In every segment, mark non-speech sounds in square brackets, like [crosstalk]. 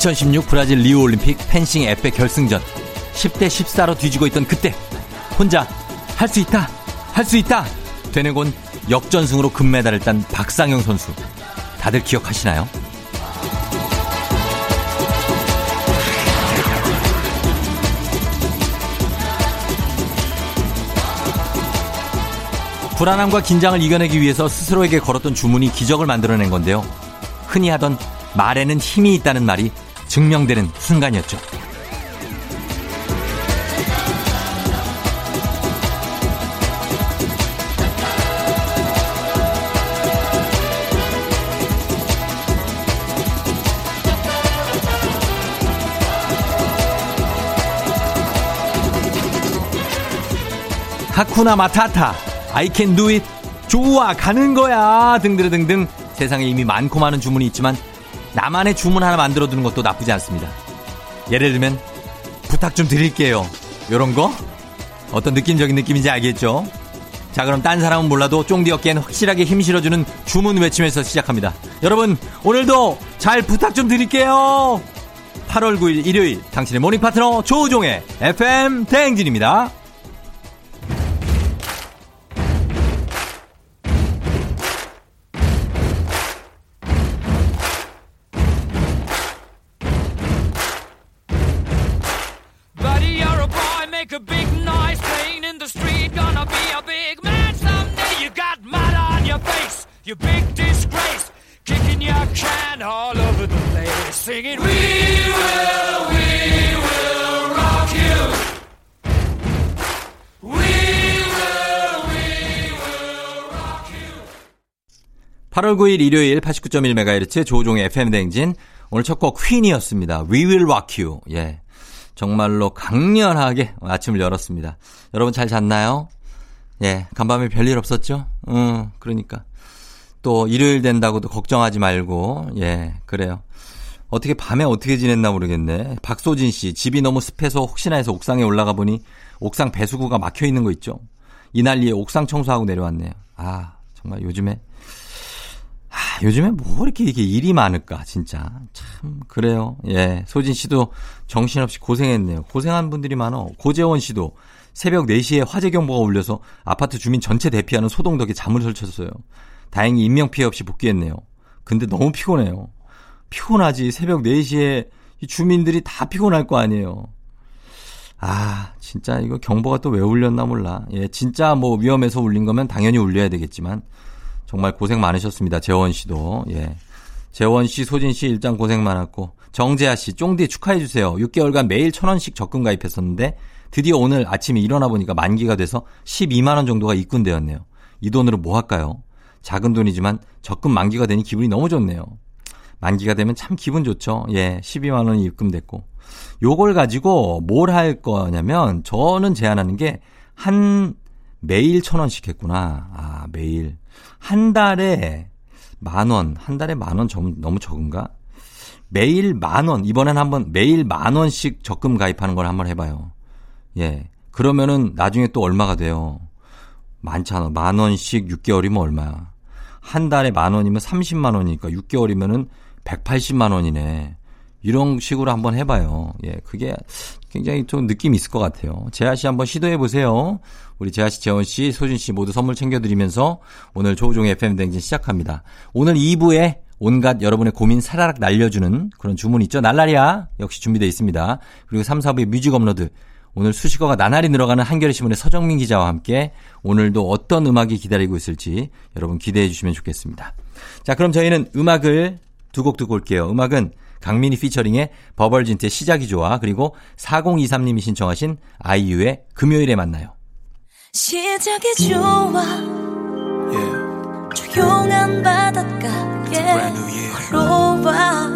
2016 브라질 리우 올림픽 펜싱 에페 결승전 10대 14로 뒤지고 있던 그때 혼자 할 수 있다 할 수 있다 되뇌곤 역전승으로 금메달을 딴 박상영 선수 다들 기억하시나요? 불안함과 긴장을 이겨내기 위해서 스스로에게 걸었던 주문이 기적을 만들어낸 건데요. 흔히 하던 말에는 힘이 있다는 말이 증명되는 순간이었죠. 하쿠나 마타타, I can do it, 좋아, 가는 거야, 등등등등. 세상에 이미 많고 많은 주문이 있지만 나만의 주문 하나 만들어 두는 것도 나쁘지 않습니다. 예를 들면 부탁 좀 드릴게요. 요런 거? 어떤 느낌적인 느낌인지 알겠죠? 자, 그럼 딴 사람은 몰라도 쫑디 어깨엔 확실하게 힘 실어주는 주문 외침에서 시작합니다. 여러분, 오늘도 잘 부탁 좀 드릴게요. 8월 9일 일요일 당신의 morning 파트너 조우종의 FM 대행진입니다. 8월 9일 일요일 89.1MHz 조종의 FM 댕진. 오늘 첫 곡 퀸이었습니다. We will rock you. 예. 정말로 강렬하게 아침을 열었습니다. 여러분 잘 잤나요? 예. 간밤에 별일 없었죠? 음, 그러니까. 또 일요일 된다고도 걱정하지 말고, 예, 그래요. 어떻게 밤에 어떻게 지냈나 모르겠네. 박소진 씨, 집이 너무 습해서 혹시나 해서 옥상에 올라가 보니 옥상 배수구가 막혀 있는 거 있죠? 이 난리에 옥상 청소하고 내려왔네요. 아, 정말 요즘에 아, 요즘에 뭐 이렇게 이게 일이 많을까, 진짜. 참, 그래요. 예. 소진 씨도 정신없이 고생했네요. 고생한 분들이 많어. 고재원 씨도 새벽 4시에 화재 경보가 울려서 아파트 주민 전체 대피하는 소동 덕에 잠을 설쳤어요. 다행히 인명피해 없이 복귀했네요. 근데 너무 피곤해요. 피곤하지. 새벽 4시에 이 주민들이 다 피곤할 거 아니에요. 아, 진짜 이거 경보가 또 왜 울렸나 몰라. 예, 진짜 뭐 위험해서 울린 거면 당연히 울려야 되겠지만 정말 고생 많으셨습니다. 재원 씨도. 예. 재원 씨, 소진 씨 일장 고생 많았고 정재아 씨, 쫑디 축하해 주세요. 6개월간 매일 천 원씩 적금 가입했었는데 드디어 오늘 아침에 일어나 보니까 만기가 돼서 12만 원 정도가 입금되었네요. 이 돈으로 뭐 할까요? 작은 돈이지만 적금 만기가 되니 기분이 너무 좋네요. 만기가 되면 참 기분 좋죠. 예, 12만 원이 입금됐고. 요걸 가지고 뭘 할 거냐면 저는 제안하는 게 한 매일 천 원씩 했구나. 아, 매일. 한 달에 만 원, 한 달에 만 원 너무 적은가? 매일 만 원, 이번엔 한번 매일 만 원씩 적금 가입하는 걸 한번 해봐요. 예. 그러면은 나중에 또 얼마가 돼요? 많잖아. 만 원씩 6개월이면 얼마야? 한 달에 만 원이면 30만 원이니까 6개월이면은 180만 원이네. 이런 식으로 한번 해봐요. 예, 그게 굉장히 좀 느낌이 있을 것 같아요. 재하 씨 한번 시도해 보세요. 우리 재하 씨, 재원 씨, 소진 씨 모두 선물 챙겨드리면서 오늘 조우종의 FM 댕진 시작합니다. 오늘 2부에 온갖 여러분의 고민 사라락 날려주는 그런 주문 있죠. 날라리야 역시 준비되어 있습니다. 그리고 3, 4부의 뮤직 업로드 오늘 수식어가 나날이 늘어가는 한겨레 신문의 서정민 기자와 함께 오늘도 어떤 음악이 기다리고 있을지 여러분 기대해 주시면 좋겠습니다. 자, 그럼 저희는 음악을 두 곡 듣고 올게요. 음악은 강민희 피처링의 버벌진트의 시작이 좋아 그리고 4023님이 신청하신 아이유의 금요일에 만나요. 시작이 좋아 yeah. 조용한 바닷가에 걸어와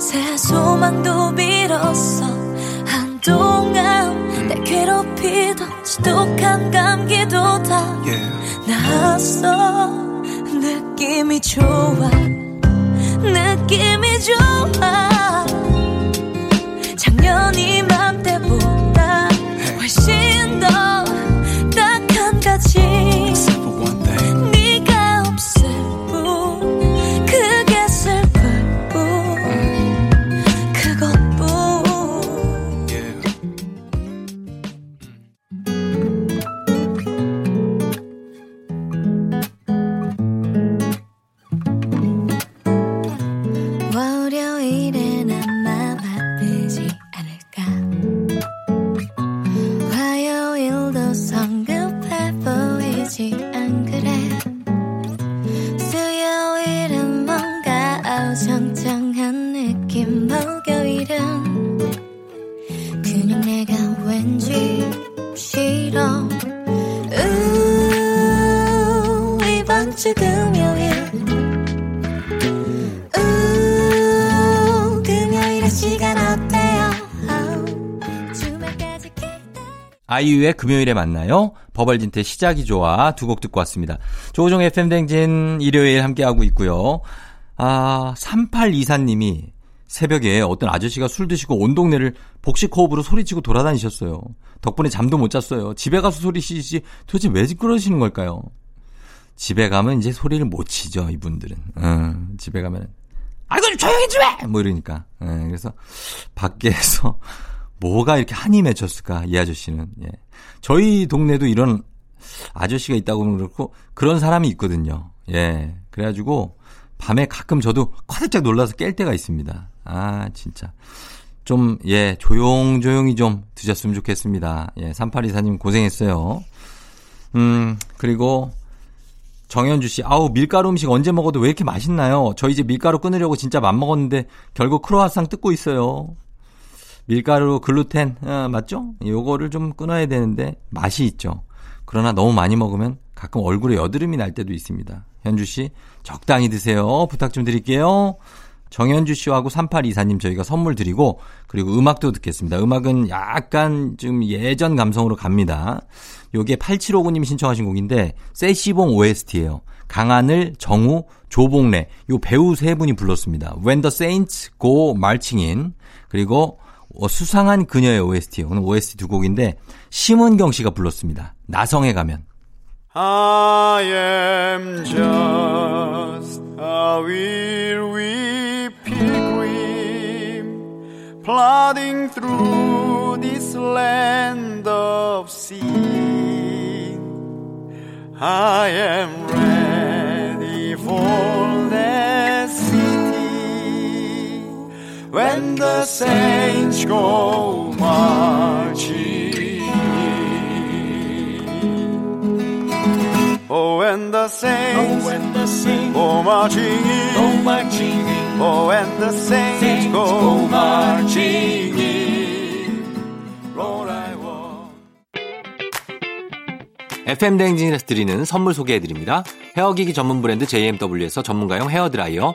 새 소망도 빌었어 한동안 날 괴롭히던 지독한 감기도 다 yeah. 나았어. 느낌이 좋아 느낌이 좋아. 작년 이맘때보다 훨씬 더딱 한가 뭔가 어정쩡한 느낌 목요일은 그냥 내가 왠지 싫어 우 이번 주 금요일 우 금요일의 시간 어때요 아이유의 금요일에 만나요. 버벌진트의 시작이 좋아 두 곡 듣고 왔습니다. 조종 FM 댕진 일요일 함께하고 있고요. 아, 3824님이 새벽에 어떤 아저씨가 술 드시고 온 동네를 복식 호흡으로 소리치고 돌아다니셨어요. 덕분에 잠도 못 잤어요. 집에 가서 소리 치지 도대체 왜 그러시는 걸까요? 집에 가면 이제 소리를 못 치죠, 이분들은. 음, 집에 가면 아이고 좀 조용히 좀 해! 뭐 이러니까. 예, 그래서 밖에서 [laughs] 뭐가 이렇게 한이 맺혔을까, 이 아저씨는. 예. 저희 동네도 이런 아저씨가 있다고 그렇고 그런 사람이 있거든요. 예. 그래가지고 밤에 가끔 저도 화들짝 놀라서 깰 때가 있습니다. 아, 진짜. 좀, 예, 조용조용히 좀 드셨으면 좋겠습니다. 예, 3824님 고생했어요. 음, 그리고 정현주 씨, 아우, 밀가루 음식 언제 먹어도 왜 이렇게 맛있나요? 저 이제 밀가루 끊으려고 진짜 맘먹었는데 결국 크로아상 뜯고 있어요. 밀가루, 글루텐, 아, 맞죠? 요거를 좀 끊어야 되는데 맛이 있죠. 그러나 너무 많이 먹으면 가끔 얼굴에 여드름이 날 때도 있습니다. 현주 씨, 적당히 드세요. 부탁 좀 드릴게요. 정현주 씨하고 3824님 저희가 선물 드리고 그리고 음악도 듣겠습니다. 음악은 약간 좀 예전 감성으로 갑니다. 요게 8759님 신청하신 곡인데 세시봉 OST예요. 강하늘, 정우, 조봉래 요 배우 세 분이 불렀습니다. When the Saints Go Marching In 그리고 어, 수상한 그녀의 OST 오늘 OST 두 곡인데 심은경 씨가 불렀습니다. 나성에 가면 I am just a weary pilgrim plodding through this land of sin. I am ready for that city when the saints go marching. Oh, when the saints, Oh, when the saints go marching in. go marching in, Oh, when the saints, saints go go marching in. Lord, I want. FM 대행진에서 드리는 선물 소개해드립니다. 헤어기기 전문 브랜드 JMW에서 전문가용 헤어드라이어,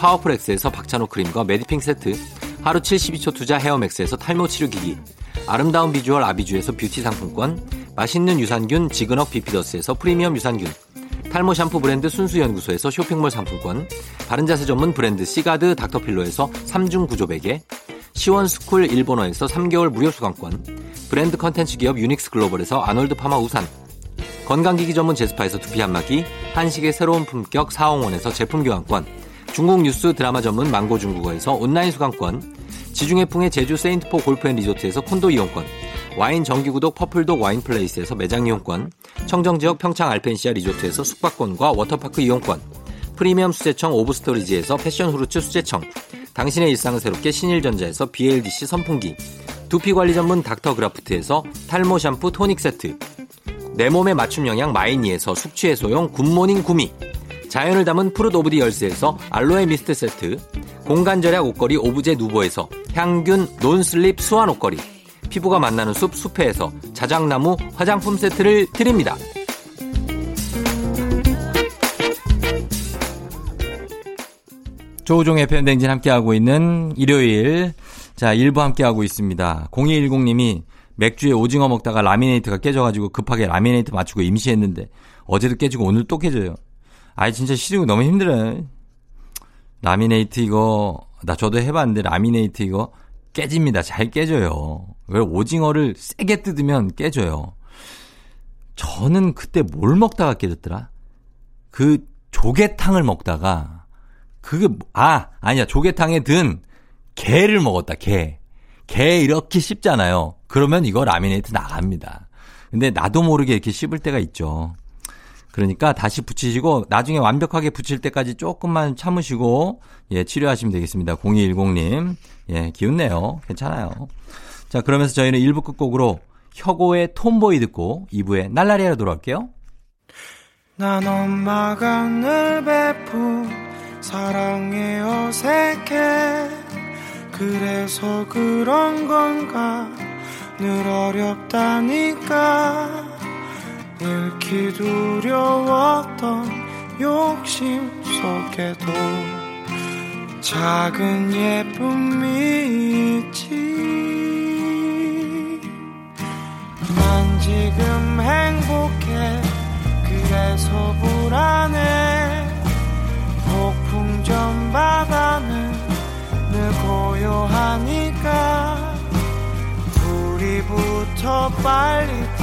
파워풀엑스에서 박찬호 크림과 메디핑 세트, 하루 72초 투자 헤어맥스에서 탈모 치료기기, 아름다운 비주얼 아비주에서 뷰티 상품권, 맛있는 유산균 지그넉 비피더스에서 프리미엄 유산균, 탈모 샴푸 브랜드 순수연구소에서 쇼핑몰 상품권, 바른자세 전문 브랜드 시가드 닥터필로에서 3중 구조 베개, 시원스쿨 일본어에서 3개월 무료 수강권, 브랜드 컨텐츠 기업 유닉스 글로벌에서 아놀드 파마 우산, 건강기기 전문 제스파에서 두피 안마기, 한식의 새로운 품격 사홍원에서 제품 교환권, 중국 뉴스 드라마 전문 망고 중국어에서 온라인 수강권, 지중해풍의 제주 세인트포 골프앤리조트에서 콘도 이용권, 와인 정기구독 퍼플독 와인플레이스에서 매장 이용권, 청정지역 평창 알펜시아 리조트에서 숙박권과 워터파크 이용권, 프리미엄 수제청 오브스토리지에서 passion fruits 수제청, 당신의 일상을 새롭게 신일전자에서 BLDC 선풍기, 두피관리 전문 닥터그라프트에서 탈모 샴푸 토닉 세트, 내 몸에 맞춤 영양 마이니에서 숙취해소용 굿모닝 구미, 자연을 담은 Fruit of the Earth에서 알로에 미스트 세트, 공간 절약 옷걸이 오브제 누보에서 향균 non-slip 스완 옷걸이, 피부가 만나는 숲 숲회에서 자작나무 화장품 세트를 드립니다. 조우종의 펨댕진 함께하고 있는 일요일. 자, 일부 함께하고 있습니다. 0210님이 맥주에 오징어 먹다가 라미네이트가 깨져가지고 급하게 라미네이트 맞추고 임시했는데 어제도 깨지고 오늘 또 깨져요. 아이, 진짜 시중이 너무 힘들어요. 라미네이트 이거, 나 저도 해봤는데 라미네이트 이거 깨집니다. 잘 깨져요. 왜 오징어를 세게 뜯으면 깨져요. 저는 그때 뭘 먹다가 깨졌더라? 그 조개탕을 먹다가 그게 뭐- 아 아니야 조개탕에 든 게를 먹었다 게. 게 이렇게 씹잖아요. 그러면 이거 라미네이트 나갑니다. 근데 나도 모르게 이렇게 씹을 때가 있죠. 그러니까 다시 붙이시고 나중에 완벽하게 붙일 때까지 조금만 참으시고 예 치료하시면 되겠습니다. 0210님 예 기운내요. 괜찮아요. 자 그러면서 저희는 1부 끝곡으로 혁오의 톰보이 듣고 2부에 날라리아로 돌아올게요. 난 엄마가 늘 베푼 사랑에 어색해 그래서 그런 건가 늘 어렵다니까 잃기 두려웠던 욕심 속에도 작은 예쁨이 있지. 난 지금 행복해. 그래서 불안해. 폭풍 전 바다는 늘 고요하니까. 둘이 붙어 빨리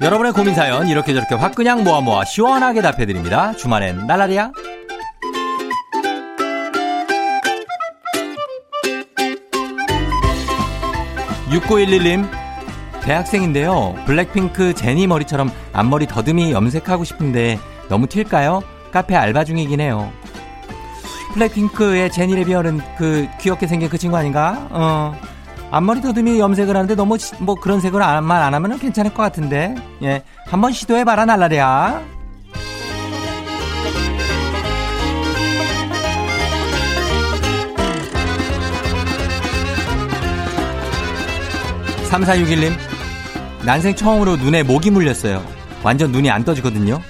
여러분의 고민 사연 이렇게 저렇게 화끈냥 모아 모아 시원하게 답해드립니다. 주말엔 날라리야. 6911님 대학생인데요. 블랙핑크 제니 머리처럼 앞머리 더듬이 염색하고 싶은데 너무 튈까요? 카페 알바 중이긴 해요. 블랙핑크의 제니 레비얼은 그 귀엽게 생긴 그 친구 아닌가? 어. 앞머리 더듬이 염색을 하는데 너무 시- 뭐 그런 색을 안만 안 하면 괜찮을 것 같은데. 예. 한번 시도해봐라, 날라리야. 3461님, 난생 처음으로 눈에 모기 물렸어요. 완전 눈이 안 떠지거든요.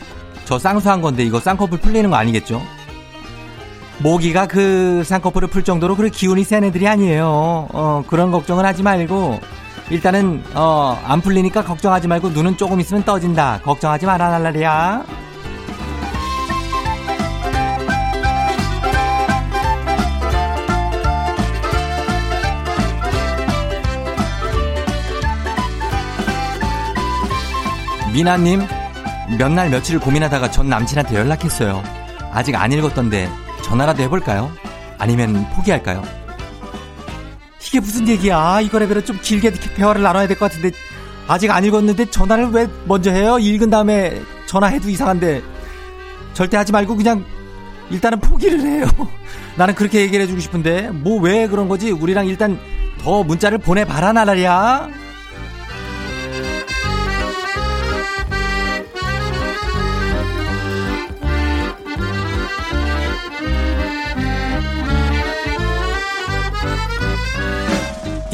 저 쌍수한 건데 이거 쌍꺼풀 풀리는 거 아니겠죠? 모기가 그 쌍꺼풀을 풀 정도로 그렇게 기운이 센 애들이 아니에요. 어, 그런 걱정은 하지 말고, 일단은, 어, 안 풀리니까 걱정하지 말고 눈은 조금 있으면 떠진다. 걱정하지 마라, 날라리야. 미나님, 몇 날 며칠을 고민하다가 전 남친한테 연락했어요. 아직 안 읽었던데 전화라도 해볼까요? 아니면 포기할까요? 이게 무슨 얘기야? 이거 레벨은 좀 길게 대화를 나눠야 될 것 같은데 아직 안 읽었는데 전화를 왜 먼저 해요? 읽은 다음에 전화해도 이상한데 절대 하지 말고 그냥 일단은 포기를 해요. [laughs] 나는 그렇게 얘기를 해주고 싶은데 뭐 왜 그런 거지? 우리랑 일단 더 문자를 보내봐라 나라리야.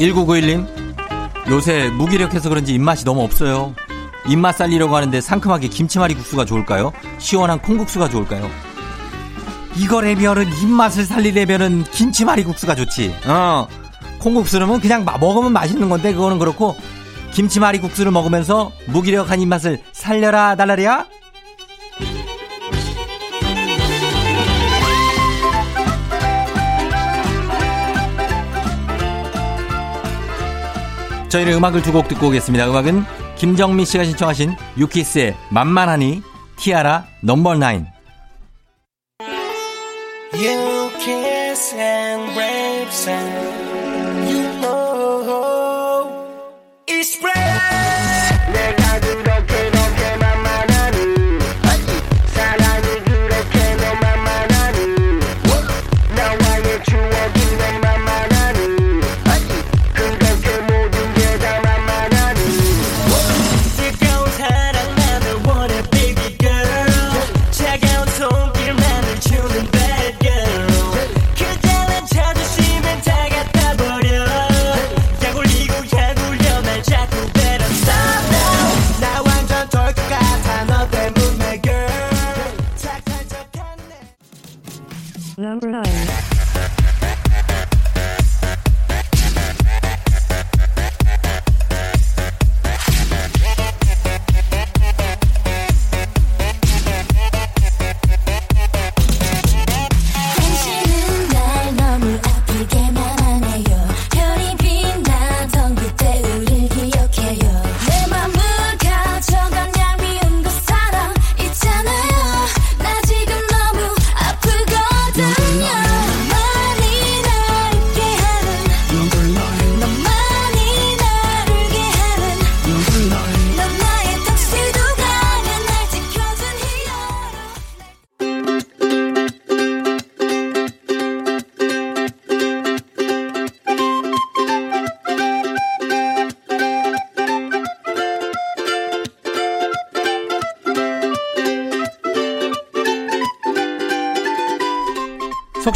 (1991님) 요새 무기력해서 그런지 입맛이 너무 없어요. 입맛 살리려고 하는데 상큼하게 김치말이 국수가 좋을까요? 시원한 콩국수가 좋을까요? 이거래면은 입맛을 살리려면은 김치말이 국수가 좋지. 어. 콩국수는 그냥 마- 먹으면 맛있는 건데 그거는 그렇고 김치말이 국수를 먹으면서 무기력한 입맛을 살려라 달라리야 저희는 음악을 두 곡 듣고 오겠습니다. 음악은 김정미 씨가 신청하신 유키스의 만만하니 티아라 넘버 나인. You kiss and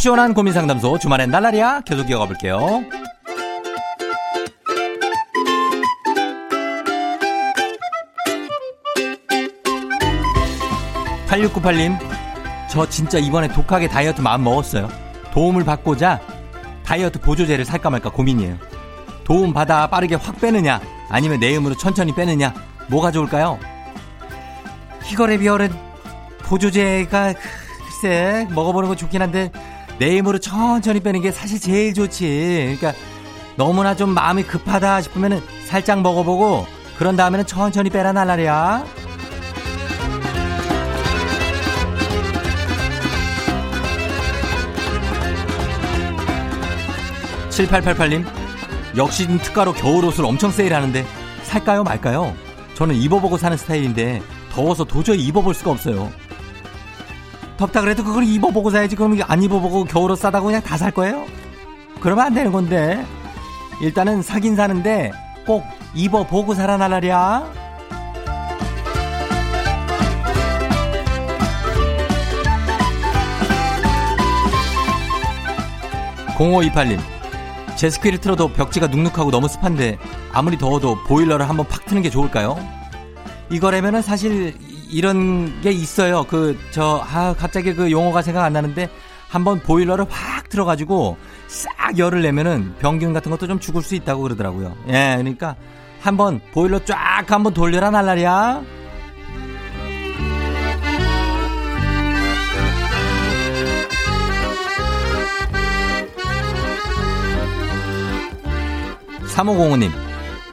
시원한 고민 상담소 주말엔 날라리야 계속 이어가 볼게요. 8698님, 저 진짜 이번에 독하게 다이어트 마음 먹었어요. 도움을 받고자 다이어트 보조제를 살까 말까 고민이에요. 도움 받아 빠르게 확 빼느냐, 아니면 내 힘으로 천천히 빼느냐, 뭐가 좋을까요? 희거래 비열은 보조제가 글쎄 먹어보는 거 좋긴 한데 내 힘으로 천천히 빼는 게 사실 제일 좋지. 그러니까 너무나 좀 마음이 급하다 싶으면은 살짝 먹어보고 그런 다음에는 천천히 빼라 날라리야. 7888님, 역시 특가로 겨울옷을 엄청 세일하는데 살까요 말까요? 저는 입어보고 사는 스타일인데 더워서 도저히 입어볼 수가 없어요. 덥다 그래도 그걸 입어보고 사야지. 그럼 안 입어보고 겨울옷 싸다고 그냥 다 살 거예요? 그러면 안 되는 건데. 일단은 사긴 사는데 꼭 입어보고 살아나라랴. 0528님. 제스키를 틀어도 벽지가 눅눅하고 너무 습한데 아무리 더워도 보일러를 한번 팍 트는 게 좋을까요? 이거라면은 사실 이런 게 있어요. 그, 저, 아, 갑자기 그 용어가 생각 안 나는데 한번 보일러를 확 틀어가지고 싹 열을 내면은 병균 같은 것도 좀 죽을 수 있다고 그러더라고요. 예, 그러니까 한번 보일러 쫙 한번 돌려라 날라리야. 삼오공호님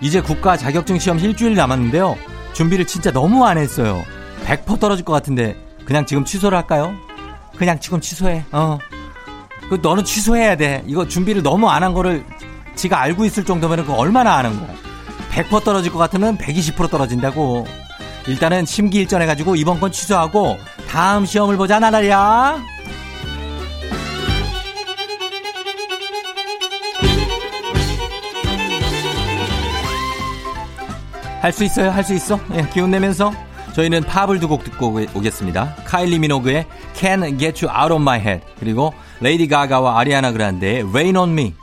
이제 국가 자격증 시험 일주일 남았는데요. 준비를 진짜 너무 안 했어요. 100% 떨어질 것 같은데 그냥 지금 취소를 할까요? 그냥 지금 취소해. 어. 그 너는 취소해야 돼. 이거 준비를 너무 안 한 거를 지가 알고 있을 정도면 그 얼마나 안한 거야. 100% 떨어질 것 같으면 120% 떨어진다고. 일단은 심기일전 해 가지고 이번 건 취소하고 다음 시험을 보자 나날이야. 할 수 있어요, 할 수 있어. 예, 기운 내면서 저희는 팝을 두 곡 듣고 오겠습니다. 카일리 미노그의 Can Get You Out of My Head 그리고 레이디 가가와 아리아나 그란데의 Rain on Me.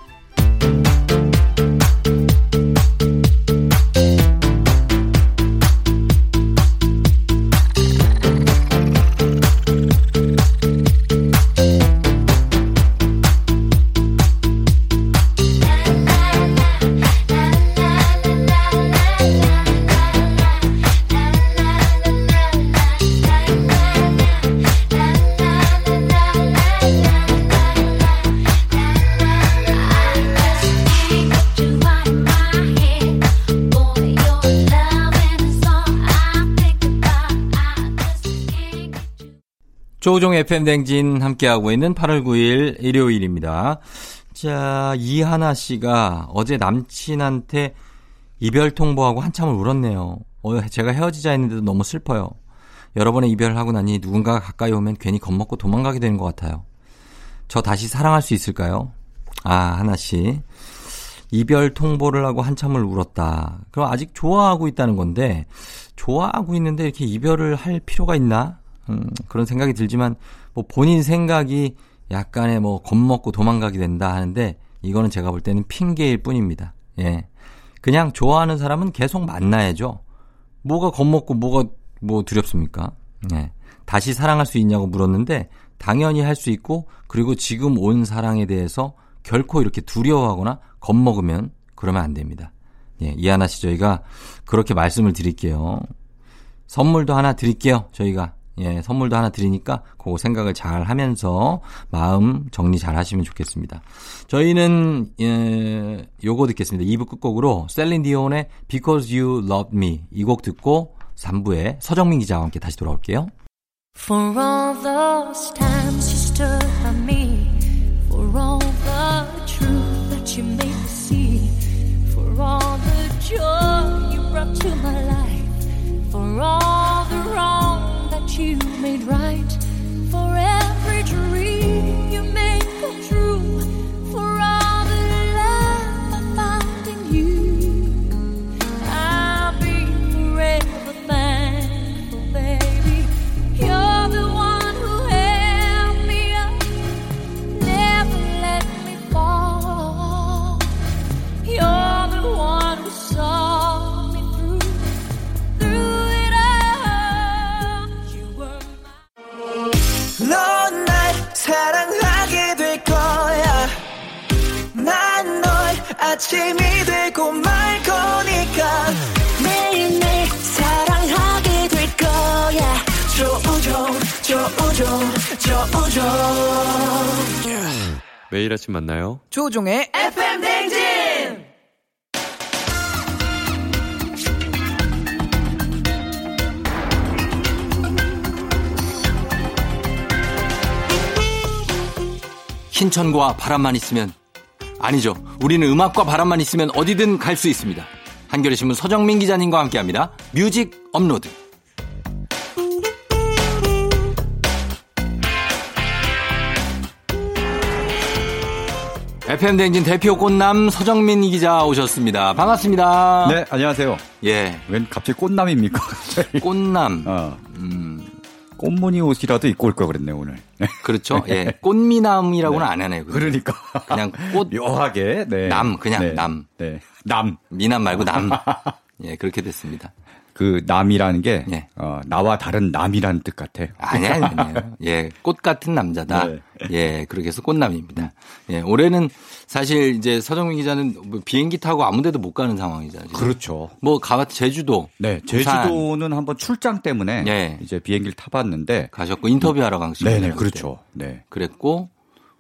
조종 FM 댕진 함께하고 있는 8월 9일 일요일입니다. 자, 이하나 씨가 어제 남친한테 이별 통보하고 한참을 울었네요. 어, 제가 헤어지자 했는데도 너무 슬퍼요. 여러 번의 이별을 하고 나니 누군가가 가까이 오면 괜히 겁먹고 도망가게 되는 것 같아요. 저 다시 사랑할 수 있을까요? 아, 하나 씨. 이별 통보를 하고 한참을 울었다. 그럼 아직 좋아하고 있다는 건데, 좋아하고 있는데 이렇게 이별을 할 필요가 있나? 음, 그런 생각이 들지만 뭐 본인 생각이 약간의 뭐 겁먹고 도망가게 된다 하는데 이거는 제가 볼 때는 핑계일 뿐입니다. 예. 그냥 좋아하는 사람은 계속 만나야죠. 뭐가 겁먹고 뭐가 뭐 두렵습니까? 예. 다시 사랑할 수 있냐고 물었는데 당연히 할 수 있고 그리고 지금 온 사랑에 대해서 결코 이렇게 두려워하거나 겁먹으면 그러면 안 됩니다. 예, 이하나 씨 저희가 그렇게 말씀을 드릴게요. 선물도 하나 드릴게요. 저희가 예, 선물도 하나 드리니까 그거 생각을 잘 하면서 마음 정리 잘 하시면 좋겠습니다. 저희는 예, 요거 듣겠습니다. 2부 끝곡으로 셀린 디온의 Because You Love Me 이 곡 듣고 3부에 서정민 기자와 함께 다시 돌아올게요. For all those times you stood by me For all the truth that you made me see For all the joy you brought to my life For all that you made right For every dream 조우종 매일 아침 만나요. 조우종의 FM 댕진 흰 천과 바람만 있으면 아니죠. 우리는 음악과 바람만 있으면 어디든 갈 수 있습니다. 한겨레 신문 서정민 기자님과 함께합니다. 뮤직 업로드. FM 댕진 대표 꽃남 서정민 기자 오셨습니다. 반갑습니다. 네, 안녕하세요. 예. 웬 갑자기 꽃남입니까? 꽃남. 어, 음, 꽃무늬 옷이라도 입고 올 걸 그랬네, 오늘. [laughs] 네. 그렇죠. 예. 꽃미남이라고는 안 하네요. 그거. 그러니까. 그냥 꽃 묘하게, 네. 남, 그냥 네. 남. 네. 남. 미남 말고 남. [laughs] 예, 그렇게 됐습니다. 그 남이라는 게, 예. 어, 나와 다른 남이라는 뜻 같아. 아니야, 아니에요. [laughs] 예, 꽃 같은 남자다. 네. 예, 그렇게 해서 꽃남입니다. 예, 올해는 사실 이제 서정민 기자는 뭐 비행기 타고 아무 데도 못 가는 상황이잖아요. 그렇죠. 뭐 가봤 제주도 네, 부산 제주도는 한번 출장 때문에 예. 이제 비행기를 타봤는데, 가셨고 인터뷰하러 가시고 네 네, 그렇죠. 네. 그랬고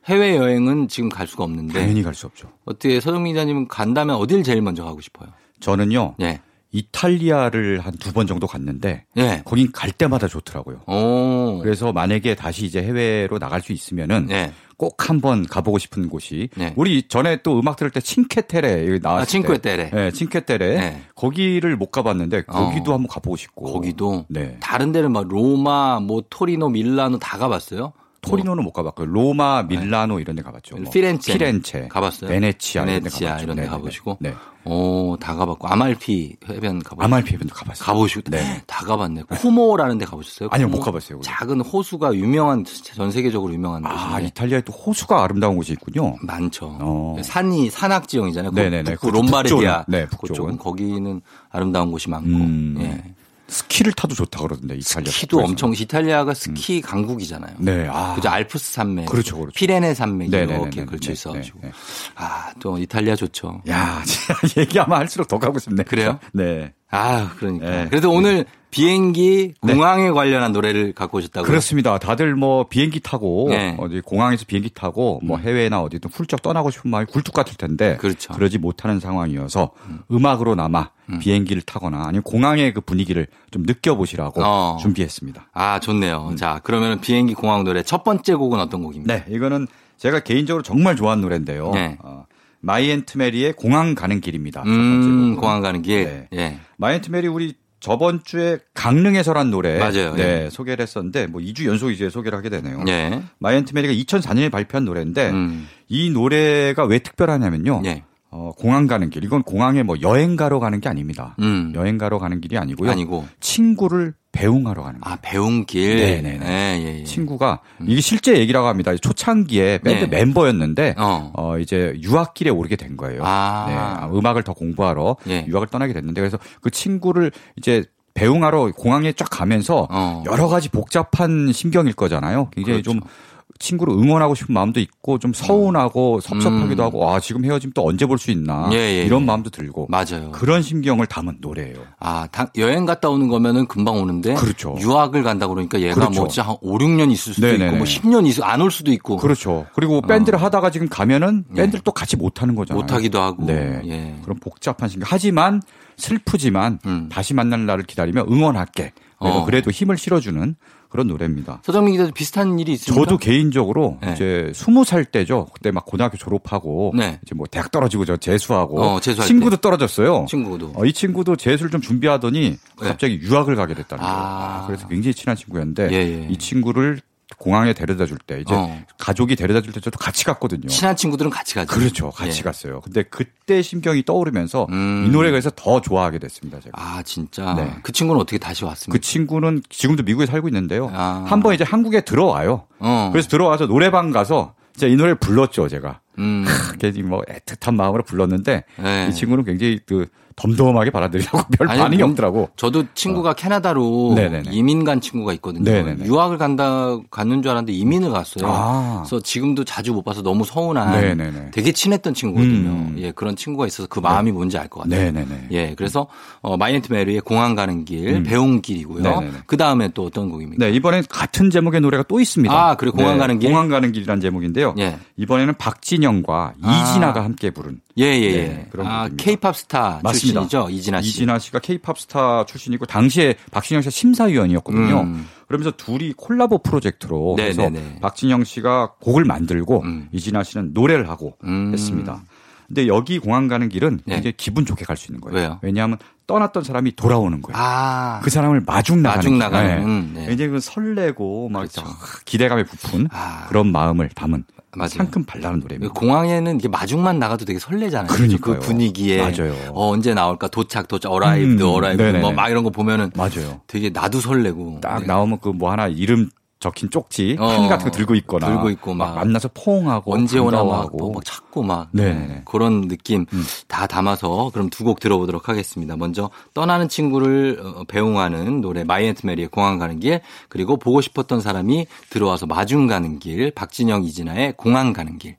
해외 여행은 지금 갈 수가 없는데 당연히 갈 수 없죠. 어떻게 서정민 기자님은 간다면 어딜 제일 먼저 가고 싶어요? 저는요, 예. 이탈리아를 한 두 번 정도 갔는데, 예. 거긴 갈 때마다 좋더라고요. 오. 그래서 만약에 다시 이제 해외로 나갈 수 있으면은 예. 꼭 한번 가보고 싶은 곳이 네. 우리 전에 또 음악 들을 때 친퀘테레 여기 나왔을 아, 친퀘테레. 때, 네, 친퀘테레 네. 거기를 못 가봤는데 거기도 어. 한번 가보고 싶고 거기도 네. 다른 데는 막 로마, 뭐 토리노, 밀라노 다 가봤어요? 토리노는 못 가봤고요. 로마, 밀라노 이런 데 가봤죠. 뭐 네. 피렌체. 피렌체, 가봤어요? 베네치아 베네치아. 이런 데. 가보시고. 네. 오, 다 가봤고 아말피 해변 가보시고. 아말피 해변도 가봤어요. 가보시고 네. 다 가봤네. 코모라는 데 가보셨어요? 아니요? 못 가봤어요, 거기. 작은 호수가 유명한 전 세계적으로 유명한 아, 곳인데 이탈리아에 또 호수가 아름다운 곳이 있군요. 많죠. 어. 산이 산악 지형이잖아요. 네네네. 북부 그쪽 롬바르디아 네, 북쪽은. 거기는 아름다운 곳이 많고. 음. 예. 스키를 타도 좋다 그러던데 이탈리아. 스키도 북부에서는. 엄청 이탈리아가 스키 강국이잖아요. 네. 아. 그죠 알프스 산맥, 그렇죠, 그렇죠. 피레네 산맥이 네네네네. 이렇게 걸쳐 네, 있어 가지고 네, 네. 아또 이탈리아 좋죠. 야, [laughs] 얘기하면 할수록 더 가고 싶네. 그래요? 네. 아 그러니까. 네. 그래도 오늘 비행기 공항에 관련한 노래를 갖고 오셨다고요? 그렇습니다. 다들 뭐 비행기 타고 네. 어디 공항에서 비행기 타고 뭐 해외나 어디든 훌쩍 떠나고 싶은 마음이 굴뚝 같을 텐데 그렇죠. 그러지 못하는 상황이어서 음악으로나마 비행기를 타거나 아니면 공항의 그 분위기를 좀 느껴보시라고 어. 준비했습니다. 아 좋네요. 자 그러면 비행기 공항 노래 첫 번째 곡은 어떤 곡입니까? 네, 이거는 제가 개인적으로 정말 좋아하는 노래인데요. 네. 어, 마이앤트메리의 공항 가는 길입니다. 첫 번째 음. 공항 가는 길. 네. 예. 마이앤트메리 우리 저번 주에 강릉에서란 노래 맞아요. 네, 예. 소개를 했었는데 뭐 2주 연속 이제 소개를 하게 되네요. 예. 마이앤트메리가 2004년에 발표한 노래인데 음. 이 노래가 왜 특별하냐면요. 예. 어, 공항 가는 길. 이건 공항에 뭐 여행 가러 가는 게 아닙니다. 음. 여행 가러 가는 길이 아니고요. 아니고 친구를 배웅하러 가는 거예요. 아 배운 길. 네네네. 예, 예, 예. 친구가 이게 실제 얘기라고 합니다. 초창기에 밴드 네. 멤버였는데 어. 어. 이제 유학길에 오르게 된 거예요. 아. 네, 아, 음악을 더 공부하러 예. 유학을 떠나게 됐는데 그래서 그 친구를 이제 배웅하러 공항에 쫙 가면서 어. 여러 가지 복잡한 심경일 거잖아요. 굉장히 그렇죠. 좀 친구를 응원하고 싶은 마음도 있고 좀 서운하고 섭섭하기도 음. 하고 아 지금 헤어지면 또 언제 볼 수 있나 예, 예, 이런 예. 마음도 들고 맞아요. 그런 심경을 담은 노래예요. 아, 당- 여행 갔다 오는 거면은 금방 오는데 그렇죠. 유학을 간다 그러니까 얘가 그렇죠. 뭐 진짜 한 5, 6년 있을 수도 네네네. 있고 뭐 10년 있을 안올 수도 있고 그렇죠. 그리고 밴드를 하다가 지금 가면은 밴드를 또 같이 못 하는 거잖아요. 어. 못 하기도 하고. 네. 예. 그런 복잡한 심경. 하지만 슬프지만 음. 다시 만날 날을 기다리며 응원할게. 내가 어. 그래도 힘을 실어주는 그런 노래입니다. 서정민 기자도 비슷한 일이 있습니까? 저도 개인적으로 네. 이제 스무 살 때죠. 그때 막 고등학교 졸업하고 네. 이제 뭐 대학 떨어지고 저 재수하고 어, 친구도 떨어졌어요. 친구도. 어, 이 친구도 재수를 좀 준비하더니 네. 갑자기 유학을 가게 됐다는 거예요. 아. 아, 그래서 굉장히 친한 친구였는데 예, 예. 이 친구를 공항에 데려다 줄 때 이제 어. 가족이 데려다 줄 때 저도 같이 갔거든요. 친한 친구들은 같이 가죠. 그렇죠. 같이 예. 갔어요. 근데 그때 심경이 떠오르면서 음. 이 노래가 그래서 더 좋아하게 됐습니다. 제가. 아, 진짜. 네. 그 친구는 어떻게 다시 그 왔습니까? 친구는 지금도 미국에 살고 있는데요. 아. 한번 이제 한국에 들어와요. 어. 그래서 들어와서 노래방 가서 제가 이 노래를 불렀죠, 제가. 음. 그게 뭐 애틋한 마음으로 불렀는데 네. 이 친구는 굉장히 그 덤덤하게 받아들이고 [laughs] 별 아니, 반응이 뭐, 없더라고. 저도 친구가 캐나다로 어. 네네네. 이민 간 친구가 있거든요. 네네네. 유학을 간다 갔는 줄 알았는데 이민을 갔어요. 아. 그래서 지금도 자주 못 봐서 너무 서운한 네네네. 되게 친했던 친구거든요. 음. 예, 그런 친구가 있어서 그 마음이 뭔지 알 것 같아요. 네네네. 예, 그래서 어, My Aunt Mary의 공항 가는 길, 배웅 길이고요. 음. 그 다음에 또 어떤 곡입니까? 네, 이번엔 같은 제목의 노래가 또 있습니다. 아, 그래요? 공항 가는 길? 공항 가는 길이라는 제목인데요. 예. 이번에는 박진영과 아. 이진아가 함께 부른 예, 예, 예. 네, 그런 아. 케이팝 스타 맞습니다. 출신이죠, 이진아 씨. 이진아 씨가 케이팝 스타 출신이고 당시에 박진영 씨가 심사위원이었거든요. 음. 그러면서 둘이 콜라보 프로젝트로 네, 그래서 네, 네. 박진영 씨가 곡을 만들고 음. 이진아 씨는 노래를 하고 음. 했습니다. 근데 여기 공항 가는 길은 네. 굉장히 기분 좋게 갈 수 있는 거예요. 왜요? 왜냐하면 떠났던 사람이 돌아오는 거예요. 아, 그 사람을 마중 나가는 마중 길. 나가는, 음, 네. 굉장히 그 설레고 막 그렇죠. 기대감에 부푼 아. 그런 마음을 담은 맞아요. 상큼 발랄한 노래입니다. 공항에는 이게 마중만 나가도 되게 설레잖아요. 그러니까요. 그 분위기에 맞아요. 어, 언제 나올까 도착 도착 arrived 음, arrived. 뭐 막 이런 거 보면은 맞아요. 되게 나도 설레고 딱 네. 나오면 그 뭐 하나 이름 적힌 쪽지 어, 판 같은 거 들고 있거나 들고 있고 막 만나서 포옹하고 언제 오나 막, 반가워하고. 뭐, 막 찾고 막 네네네. 그런 느낌 음. 다 담아서 그럼 두 곡 들어보도록 하겠습니다. 먼저 떠나는 친구를 어, 배웅하는 노래 My Aunt Mary의 공항 가는 길 그리고 보고 싶었던 사람이 들어와서 마중 가는 길 박진영 이진아의 공항 가는 길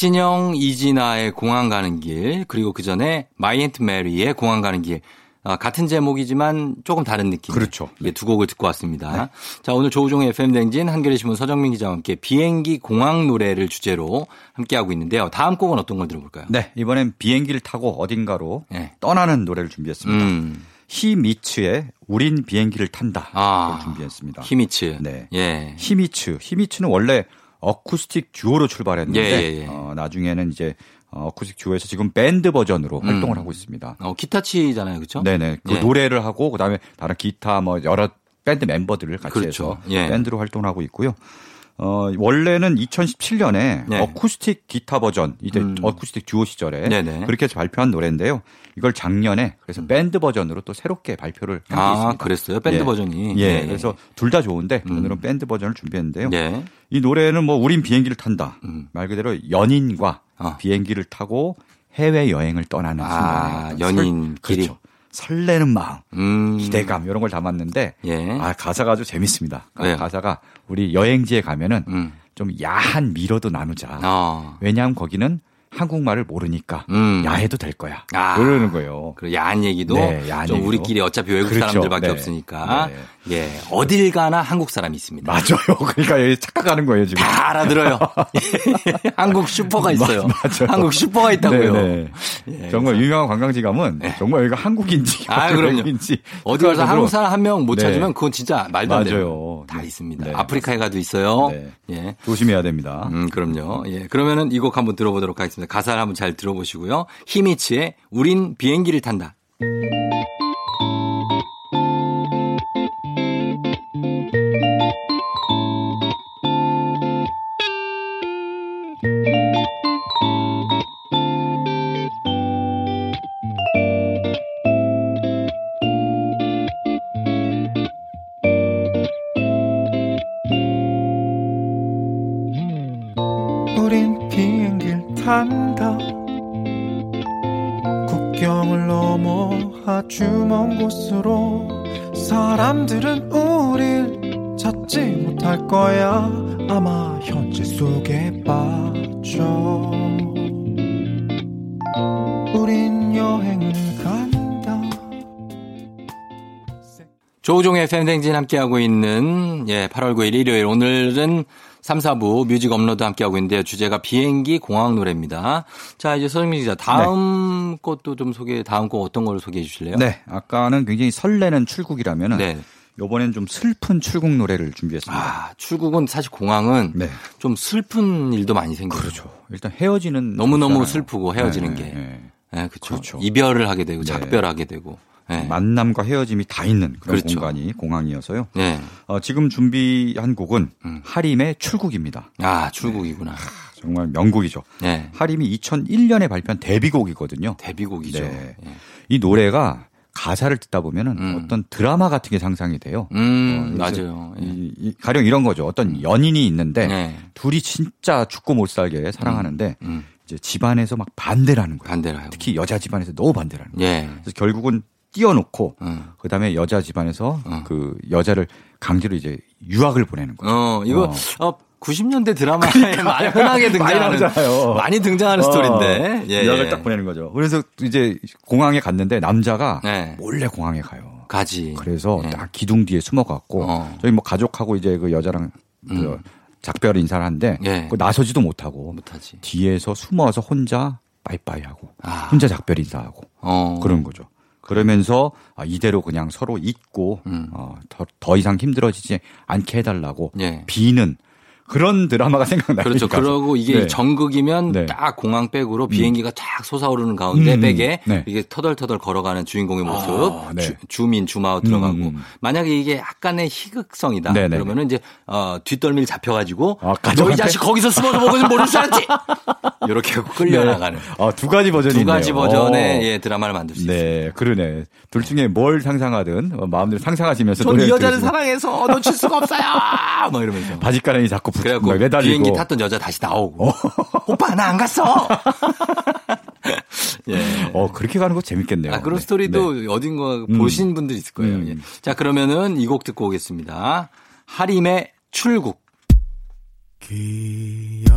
박진영 이진아의 공항 가는 길 그리고 그 전에 My Aunt Mary의 공항 가는 길 아, 같은 제목이지만 조금 다른 느낌. 그렇죠. 예, 두 곡을 듣고 왔습니다. 자, 오늘 조우종의 FM 대행진 한겨레 신문 서정민 기자와 함께 비행기 공항 노래를 주제로 함께 하고 있는데요. 다음 곡은 어떤 걸 들어볼까요? 네, 이번엔 비행기를 타고 어딘가로 네. 떠나는 노래를 준비했습니다. 음. 히미츠의 우린 비행기를 탄다. 아. 를 준비했습니다. 히미츠. 네. 예. 히미츠. 히미츠는 원래 어쿠스틱 듀오로 출발했는데 예, 예, 예. 어, 나중에는 이제 어, 어쿠스틱 듀오에서 지금 밴드 버전으로 활동을 하고 있습니다. 어, 기타 치잖아요. 그렇죠? 네네. 그 예. 노래를 하고 그다음에 다른 기타 뭐 여러 밴드 멤버들을 같이 그렇죠. 해서 예. 밴드로 활동하하고 있고요. 어, 원래는 2017년에 네. 어쿠스틱 기타 버전, 이제 음. 어쿠스틱 듀오 시절에 네네. 그렇게 해서 발표한 노래인데요. 이걸 작년에 그래서 밴드 버전으로 또 새롭게 발표를 한게 아, 있습니다. 그랬어요? 밴드 예. 버전이. 예. 예, 예. 그래서 둘 다 좋은데 음. 오늘은 밴드 버전을 준비했는데요. 예. 이 노래는 뭐 우린 비행기를 탄다. 음. 말 그대로 연인과 어. 비행기를 타고 해외 여행을 떠나는 아, 순간에 연인끼리. 그렇죠. 설레는 마음, 음. 기대감 이런 걸 담았는데 예. 아 가사가 아주 재밌습니다. 그 왜요? 가사가 우리 여행지에 가면은 음. 좀 야한 미로도 나누자. 어. 왜냐하면 거기는 한국말을 모르니까 음. 야해도 될 거야. 아. 그러는 거예요. 그리고 야한 얘기도 네, 야한 좀 얘기도. 우리끼리 어차피 외국 그렇죠. 사람들밖에 네. 없으니까 네. 예 어딜 가나 한국 사람이 있습니다. 맞아요. [laughs] 그러니까 여기 착각하는 거예요 지금. 다 알아들어요. [laughs] [laughs] 한국 슈퍼가 있어요. 맞- 맞아요. 한국 슈퍼가 있다고요. 네네. 예, 정말 유명한 관광지 가면 정말 여기가 한국인지 아, 그럼요. 외국인지 어디 가서 한국 사람 한 명못 네. 찾으면 그건 진짜 말도 안 돼요. 맞아요. 다 네. 있습니다. 네, 아프리카에 가도 있어요. 네. 예. 조심해야 됩니다. 음, 그럼요. 예. 그러면은 이 곡 한번 들어보도록 하겠습니다. 가사를 한번 잘 들어보시고요. 히미츠의 우린 비행기를 탄다. 조우종의 FM 대행진 함께하고 있는 예, 8월 9일 일요일 오늘은 3, 4부 뮤직 업로드 함께하고 있는데요. 주제가 비행기 공항 노래입니다. 자, 이제 서정민 기자, 다음 것도 좀 소개, 다음 곡 어떤 걸 소개해 주실래요? 네, 아까는 굉장히 설레는 출국이라면은 네. 이번엔 좀 슬픈 출국 노래를 준비했습니다. 아, 출국은 사실 공항은 네. 좀 슬픈 일도 많이 생겨요. 그렇죠. 일단 헤어지는 너무너무. 슬프고 헤어지는 네, 게. 네. 네, 그렇죠. 그렇죠. 이별을 하게 되고 네. 작별하게 되고. 네. 만남과 헤어짐이 다 있는 그런 그렇죠. 공간이 공항이어서요. 네. 어, 지금 준비한 곡은 음. 하림의 출국입니다. 아, 출국이구나. 정말 명곡이죠. 네. 하림이 2001년에 발표한 데뷔곡이거든요. 데뷔곡이죠. 네. 예. 이 노래가 가사를 듣다 보면은 음. 어떤 드라마 같은 게 상상이 돼요. 음, 어, 맞아요. 예. 이, 이 가령 이런 거죠. 어떤 연인이 있는데 네. 둘이 진짜 죽고 못 살게 사랑하는데 음, 이제 집안에서 막 반대를 하는 거예요. 반대로 하고. 특히 여자 집안에서 너무 반대를 하는 거예요. 예. 그래서 결국은 띄워놓고 음. 그다음에 여자 집안에서 어. 그 여자를 강제로 이제 유학을 보내는 거예요. 어, 이거, 어. 어, 90년대 드라마에 많이 흔하게 등장하는, 나오잖아요. 많이 등장하는 스토리인데. 예, 유학을 예. 딱 보내는 거죠. 그래서 이제 공항에 갔는데 남자가 네. 몰래 공항에 가요. 가지. 그래서 예. 딱 기둥 뒤에 숨어갖고 어. 저희 뭐 가족하고 이제 그 여자랑 그 작별 인사를 하는데 예. 그 나서지도 못하고 못하지. 뒤에서 숨어서 혼자 빠이빠이 하고 아. 혼자 작별 인사하고 어. 그런 거죠. 그러면서 아, 이대로 그냥 서로 잊고 음. 어, 더, 더 이상 힘들어지지 않게 해달라고 예. 비는 그런 드라마가 생각나요. 그렇죠. 그러고 이게 네. 전극이면 네. 딱 공항 백으로 비행기가 쫙 솟아오르는 가운데 음. 백에 네. 이게 터덜터덜 걸어가는 주인공의 모습, 아, 네. 주, 주민 주마우 들어가고 음. 만약에 이게 약간의 희극성이다. 네네. 그러면은 이제 어, 뒷덜미를 잡혀가지고 아, 너이 가져가네? 자식 거기서 숨어서 먹으면 모를 줄 알았지. [laughs] 이렇게 끌려나가는 아, 두 가지 버전이 두 가지 있네요. 버전의 어. 예, 드라마를 만들 수 있어요. 네, 그러네. 둘 중에 뭘 상상하든 어, 마음대로 상상하시면서 전이 노래를 여자를 사랑해서 놓칠 수가 없어요. 막 이러면서. 바지가랑이 자꾸 붙, 그래갖고 막 매달리고. 비행기 탔던 여자 다시 나오고 오빠 나 안 갔어. [laughs] 예. 어, 그렇게 가는 거 재밌겠네요. 아, 그런 네. 스토리도 네. 어딘가 보신 분들 있을 거예요. 음. 예. 자, 그러면은 이 곡 듣고 오겠습니다. 하림의 출국. 기억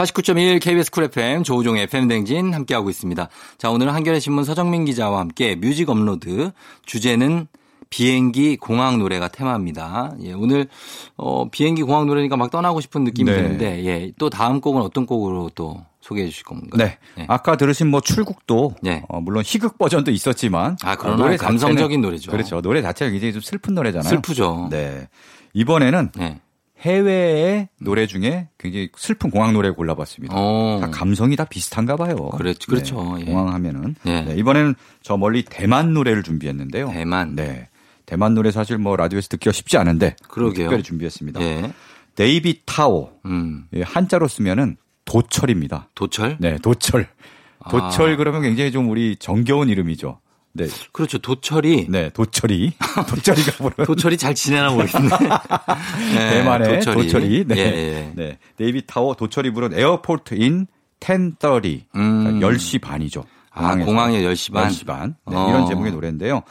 89.1 KBS Cool FM 조우종의 FM 대행진 함께하고 있습니다. 자, 오늘은 한겨레 신문 서정민 기자와 함께 뮤직 업로드 주제는 비행기 공항 노래가 테마입니다. 예, 오늘 어 비행기 공항 노래니까 막 떠나고 싶은 느낌이 네. 드는데 예, 또 다음 곡은 어떤 곡으로 또 소개해 주실 건가요? 네. 예. 아까 들으신 뭐 출국도 네. 어, 물론 희극 버전도 있었지만 아, 어, 노래 감성적인 자체는- 노래죠. 그렇죠. 노래 자체가 굉장히 좀 슬픈 노래잖아요. 슬프죠. 네. 이번에는 네. 해외의 노래 중에 굉장히 슬픈 공항 노래 골라봤습니다. 어. 다 감성이 다 비슷한가 봐요. 그렇- 그렇죠. 네, 예. 공항 하면은. 예. 네, 이번에는 저 멀리 대만 노래를 준비했는데요. 대만. 네. 대만 노래 사실 뭐 라디오에서 듣기가 쉽지 않은데 그러게요. 특별히 준비했습니다. 예. 데이비 타오. 음. 예, 한자로 쓰면은 도철입니다. 도철? 네, 도철. 도철 그러면 굉장히 좀 우리 정겨운 이름이죠. 네. 그렇죠. 도철이 네, 도철이. [laughs] 도철이가 부른 도철이 잘 지내나 모르겠네. [laughs] 네, 대만의 도철이. 네. 예, 예. 네. 데이비 타오 도철이 부른 Airport in 1030. 음. 그러니까 10시 반이죠. 아, 공항에 10시 반. 10시 반. 네, 어. 이런 제목의 노래인데요.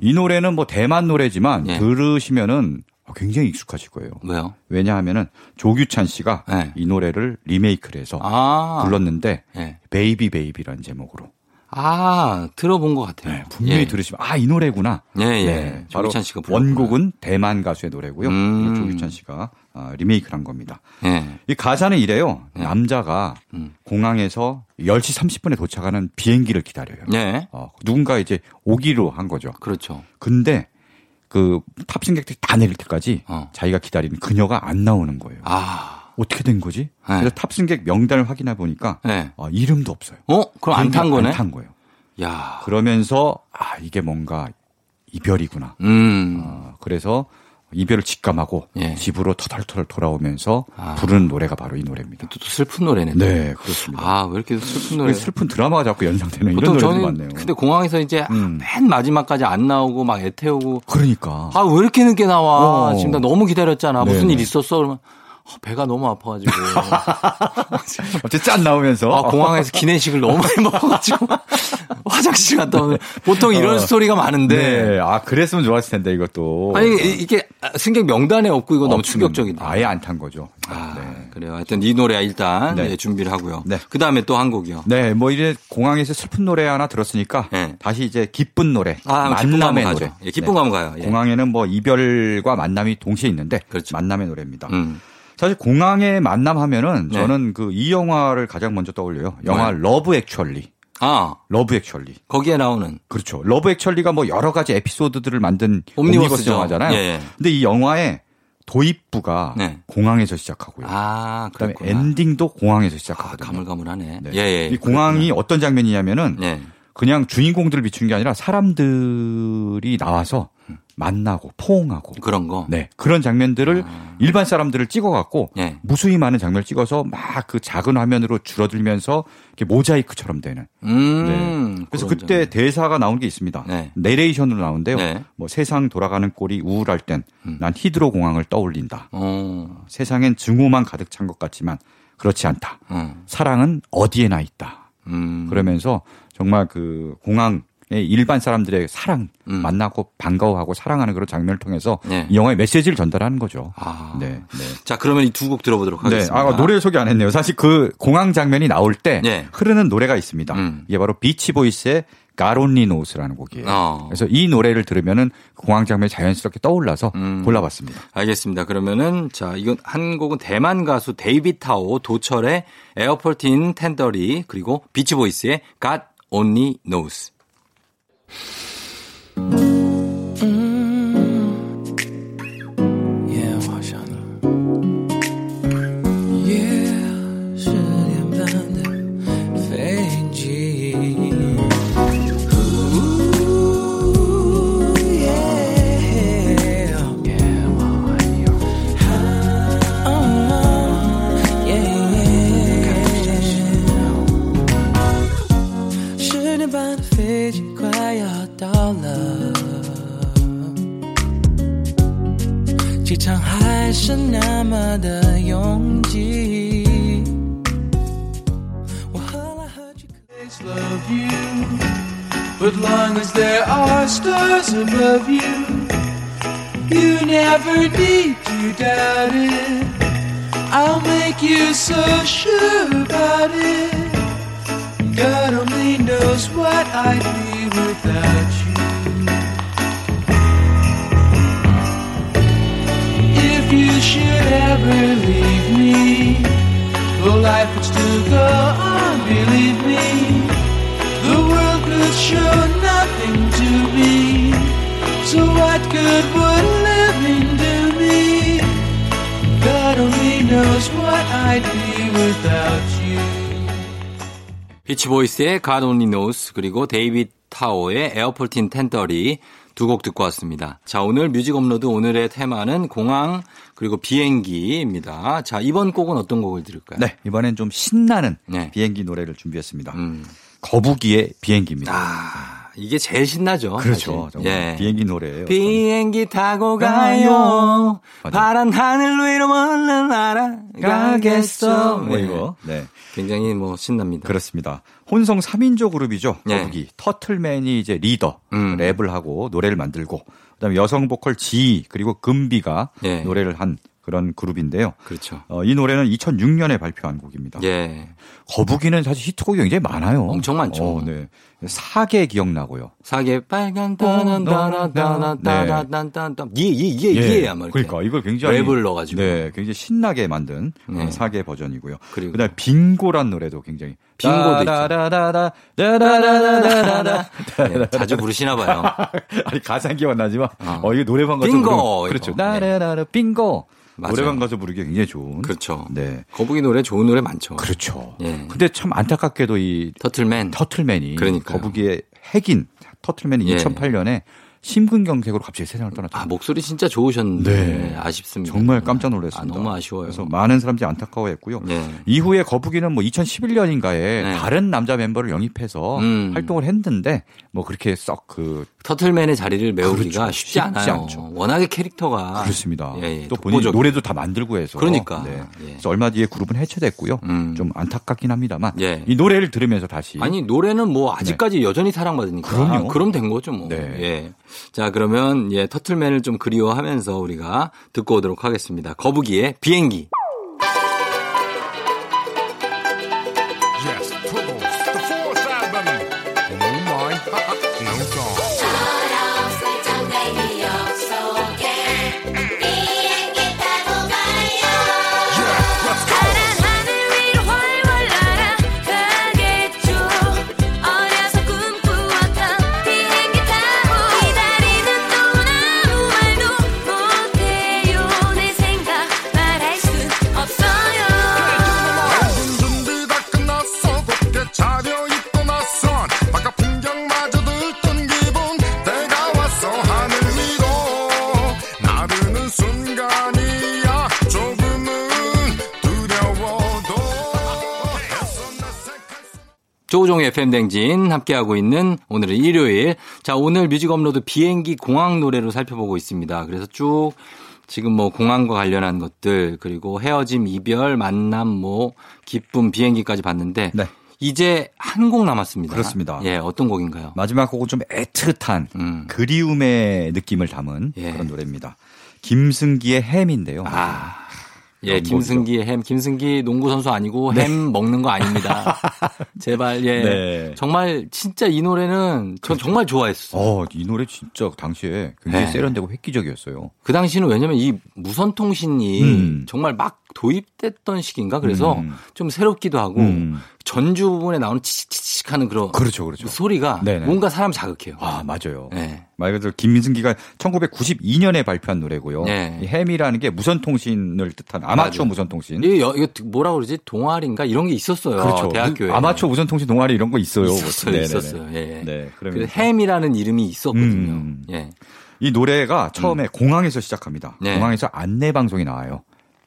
이 노래는 뭐 대만 노래지만 예. 들으시면은 굉장히 익숙하실 거예요. 왜요? 왜냐하면은 조규찬 씨가 네. 이 노래를 리메이크를 해서 아. 불렀는데 예. Baby Baby라는 제목으로 아, 들어본 것 같아요. 네, 분명히 예. 들으시면 아 이 노래구나. 예, 예. 네, 조규찬 씨가 불렀구나. 원곡은 대만 가수의 노래고요. 음. 조규찬 씨가 아, 리메이크를 한 겁니다. 예. 이 가사는 이래요. 남자가 음. 공항에서 10시 30분에 도착하는 비행기를 기다려요. 예. 어, 누군가 이제 오기로 한 거죠. 그렇죠. 근데 그 탑승객들이 다 내릴 때까지 어. 자기가 기다리는 그녀가 안 나오는 거예요. 아. 어떻게 된 거지? 네. 그래서 탑승객 명단을 확인해 보니까 네. 어, 이름도 없어요. 어? 그럼 안 탄 거네? 안 탄 거예요. 야. 그러면서 아 이게 뭔가 이별이구나. 음. 어, 그래서 이별을 직감하고 예. 집으로 터덜터덜 돌아오면서 아. 부르는 노래가 바로 이 노래입니다. 또, 또 슬픈 노래네. 또. 네, 그렇습니다. 아, 왜 이렇게 슬픈 노래? 슬픈 드라마가 자꾸 연상되는 이런 노래도 많네요. 근데 공항에서 이제 음. 맨 마지막까지 안 나오고 막 애태우고 그러니까 아 왜 이렇게 늦게 나와 어. 지금 나 너무 기다렸잖아 무슨 네네. 일 있었어 그러면 아, 배가 너무 아파가지고 [laughs] 갑자기 짠 나오면서 아 공항에서 기내식을 너무 많이 먹어가지고 [laughs] 화장실 갔다 오면 보통 이런 어. 스토리가 많은데 네, 아 그랬으면 좋았을 텐데 이것도 아니 이- 이게 승객 명단에 없고 이거 너무 충격적이다. 아예 안 탄 거죠. 아, 네. 그래요. 하여튼 이 노래 일단 네. 예, 준비를 하고요. 네. 그 다음에 또 한 곡이요. 네, 뭐 이제 공항에서 슬픈 노래 하나 들었으니까 네. 다시 이제 기쁜 노래, 아, 만남의 노래. 예, 기쁜 거 한번 가요. 예. 공항에는 뭐 이별과 만남이 동시에 있는데 그렇죠. 만남의 노래입니다. 음. 사실 공항의 만남하면은 네. 저는 그 이 영화를 가장 먼저 떠올려요. 영화 뭐요? Love Actually. 아 Love Actually. 거기에 나오는 그렇죠. Love Actually가 뭐 여러 가지 에피소드들을 만든. 옴니버스 영화잖아요. 예, 예. 근데 이 영화의 도입부가 네. 공항에서 시작하고요. 아 그다음에 그렇구나. 엔딩도 공항에서 아, 시작하거든요. 가물가물하네. 네. 예, 예. 이 공항이 어떤 장면이냐면은 예. 그냥 주인공들을 비춘 게 아니라 사람들이 나와서 만나고 포옹하고 그런 거. 네 그런 장면들을 일반 사람들을 찍어 갖고 아. 예. 무수히 많은 장면을 찍어서 막 그 작은 화면으로 줄어들면서 이렇게 모자이크처럼 되는. 음. 네. 그래서 그때 장면. 대사가 나온 게 있습니다. 네. 내레이션으로 나오는데요. 네. 음. 뭐 세상 돌아가는 꼴이 우울할 땐난 히드로 공항을 떠올린다. 어. 세상엔 증오만 가득 찬 것 같지만 그렇지 않다. 어. 사랑은 어디에나 있다. 음. 그러면서 정말 그 공항의 일반 사람들의 사랑 음. 만나고 반가워하고 사랑하는 그런 장면을 통해서 네. 이 영화의 메시지를 전달하는 거죠. 아. 네, 네. 자, 그러면 이 두 곡 들어보도록 네, 하겠습니다. 아, 노래를 소개 안 했네요. 사실 그 공항 장면이 나올 때 네. 흐르는 노래가 있습니다. 음. 이게 바로 Beach Boys의 God Only Knows라는 곡이에요. 어. 그래서 이 노래를 들으면은 그 공항 장면이 자연스럽게 떠올라서 음. 골라봤습니다. 알겠습니다. 그러면은 자 이건 한 곡은 대만 가수 데이비 타오 도철의 인 텐더리 그리고 비치보이스의 God Only Knows. thank you 비치보이스의 God Only Knows 그리고 데이빗 타오의 in Ten Thirty 두 곡 듣고 왔습니다. 자, 오늘 뮤직 업로드 오늘의 테마는 공항 그리고 비행기입니다. 자, 이번 곡은 어떤 곡을 들을까요? 네, 이번엔 좀 신나는 네. 비행기 노래를 준비했습니다. 음. 거북이의 비행기입니다. 아, 이게 제일 신나죠. 그렇죠. 예. 비행기 노래예요. 비행기 타고 가요. 맞아요. 파란 하늘 위로 멀리 날아가겠어. 뭐 네. 이거. 네. 굉장히 뭐 신납니다. 그렇습니다. 혼성 3인조 그룹이죠. 네. 거북이. 터틀맨이 이제 리더, 음. 랩을 하고 노래를 만들고 그다음에 여성 보컬 지 그리고 금비가 네. 노래를 한 그런 그룹인데요. 그렇죠. 어, 이 노래는 2006년에 발표한 곡입니다. 예. 거북이는 사실 히트곡이 굉장히 많아요. 엄청 많죠. 어, 네. 사계 기억나고요. 사계 빨간 어, 따나따나따나따나따나따나 이게 이게 아마 이렇게 그러니까 이걸 굉장히 랩을 넣어가지고. 네, 굉장히 신나게 만든 네. 어, 사계 버전이고요. 그리고 그다음 에 빙고란 노래도 굉장히 빙고도 있죠. 네, 자주 부르시나 봐요. [laughs] 아니 가사는 기억 안 나지만 어. 어, 이게 노래방 가서 빙고, 그렇죠. 나라라라 빙고 맞아요. 노래방 가서 부르기 굉장히 좋은 그렇죠. 네. 거북이 노래 좋은 노래 많죠. 그렇죠. 예. 근데 참 안타깝게도 이 터틀맨. 터틀맨이 그러니까요. 거북이의 핵인 터틀맨이 예. 2008년에 심근경색으로 갑자기 세상을 떠났죠. 아 목소리 진짜 좋으셨는데 네. 아쉽습니다. 정말 깜짝 놀랐습니다. 아, 너무 아쉬워요. 그래서 많은 사람들이 안타까워했고요. 네. 이후에 거북이는 뭐 2011년인가에 네. 다른 남자 멤버를 영입해서 음. 활동을 했는데 뭐 그렇게 썩 그 터틀맨의 자리를 메우기가 그렇죠. 쉽지 않아요. 않죠. 워낙에 캐릭터가 그렇습니다. 예, 예, 또 본인. 노래도 다 만들고 해서 그러니까. 네. 예. 그래서 얼마 뒤에 그룹은 해체됐고요. 음. 좀 안타깝긴 합니다만 예. 이 노래를 들으면서 다시 아니 노래는 뭐 아직까지 여전히 사랑받으니까 그럼요. 그럼 된 거죠 뭐. 네. 예. 자 그러면 예 터틀맨을 좀 그리워하면서 우리가 듣고 오도록 하겠습니다. 거북이의 비행기. 조우종의 FM 대행진 함께하고 있는 오늘은 일요일. 자, 오늘 뮤직 업로드 비행기 공항 노래로 살펴보고 있습니다. 그래서 쭉 지금 뭐 공항과 관련한 것들 그리고 헤어짐, 이별, 만남, 뭐 기쁨, 비행기까지 봤는데 네. 이제 한 곡 남았습니다. 그렇습니다. 예, 어떤 곡인가요? 마지막 곡은 좀 애틋한 음. 그리움의 느낌을 담은 예. 그런 노래입니다. 김승기의 햄인데요. 아. 예, 연목이죠. 김승기의 햄. 김승기 농구 선수 아니고 햄 먹는 거 아닙니다. [laughs] 제발, 예. 네. 정말 진짜 이 노래는 전 정말 좋아했어요. 어, 이 노래 진짜 당시에 굉장히 네. 세련되고 획기적이었어요. 그 당시는 왜냐면 이 무선 통신이 음. 정말 막 도입됐던 시기인가 그래서 음. 좀 새롭기도 하고 음. 전주 부분에 나오는 치치치치 하는 그런 그렇죠, 그렇죠. 소리가 네네. 뭔가 사람 자극해요. 아, 맞아요. 네. 말 그대로 김민승기가 1992년에 발표한 노래고요. 네. 이 햄이라는 게 무선통신을 뜻한 아마추어 맞아요. 무선통신. 여- 이거 뭐라 그러지? 동아리인가 이런 게 있었어요. 그렇죠. 대학교에. 아마추어 무선통신 동아리 이런 거 있어요. 있었어요. 네네네. 있었어요. 예. 네, 그래서 그러면 햄이라는 이름이 있었거든요. 음. 예. 이 노래가 처음에 공항에서 시작합니다. 네. 공항에서 안내 방송이 나와요.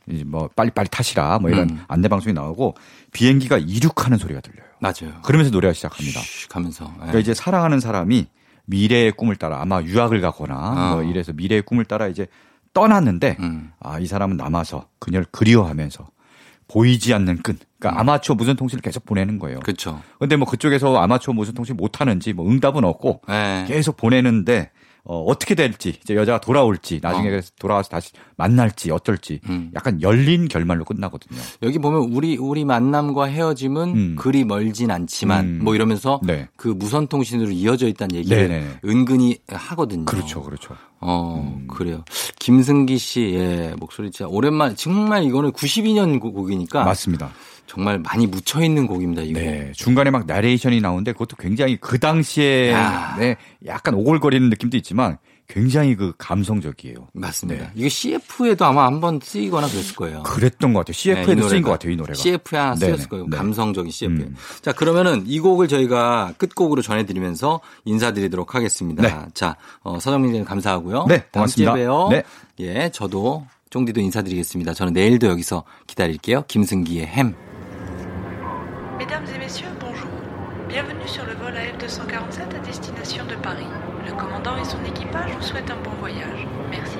이제 뭐 빨리빨리 타시라 뭐 이런 음. 안내 방송이 나오고 비행기가 이륙하는 소리가 들려요. 맞아요. 그러면서 노래가 시작합니다. 슉 하면서. 예. 그러니까 이제 사랑하는 사람이 미래의 꿈을 따라 아마 유학을 가거나 아. 뭐 이래서 미래의 꿈을 따라 이제 떠났는데 음. 아, 이 사람은 남아서 그녀를 그리워하면서 보이지 않는 끈. 그러니까 아마추어 무선 통신을 계속 보내는 거예요. 음. 그렇죠. 근데 뭐 그쪽에서 아마추어 무선 통신 못 하는지 뭐 응답은 없고 예. 계속 보내는데 어, 어떻게 될지 이제 여자가 돌아올지 나중에 어. 돌아와서 다시 만날지 어떨지 음. 약간 열린 결말로 끝나거든요. 여기 보면 우리 우리 만남과 헤어짐은 음. 그리 멀진 않지만 음. 뭐 이러면서 네. 그 무선 통신으로 이어져 있다는 얘기를 네네네. 은근히 하거든요. 그렇죠, 그렇죠. 어, 그래요. 김승기 씨의 목소리 진짜 오랜만에 정말 이거는 92년 곡이니까 맞습니다. 정말 많이 묻혀 있는 곡입니다, 이거. 네. 중간에 막 나레이션이 나오는데 그것도 굉장히 그 당시에 야. 네, 약간 오글거리는 느낌도 있지만 굉장히 그 감성적이에요. 맞습니다. 네. 이거 CF에도 아마 한번 쓰이거나 그랬을 거예요. 그랬던 것 같아요. CF에도 네, 이 쓰인. 것 같아요, 이 노래가. CF에 하나. 쓰였을 거예요. 네. 감성적인 CF. 에 음. 자, 그러면은 이 곡을 저희가 끝곡으로 전해드리면서 인사드리도록 하겠습니다. 네. 자, 어, 서정민 님 감사하고요. 네, 다음 주에 고맙습니다. 봬요. 네. 예, 저도 쫑디도 인사드리겠습니다. 저는 내일도 여기서 기다릴게요. 김승기의 햄. Mesdames et messieurs, bonjour. Bienvenue sur le vol AF247 à destination de Paris. Le commandant et son équipage vous souhaitent un bon voyage. Merci.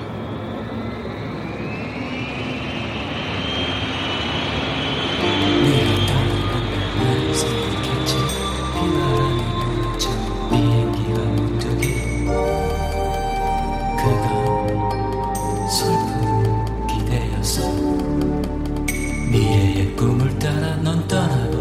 생각했지 비바람이 불어찬 비행기가 문득이 그가 슬픈 기대였어 미래의 꿈을 따라 넌 떠.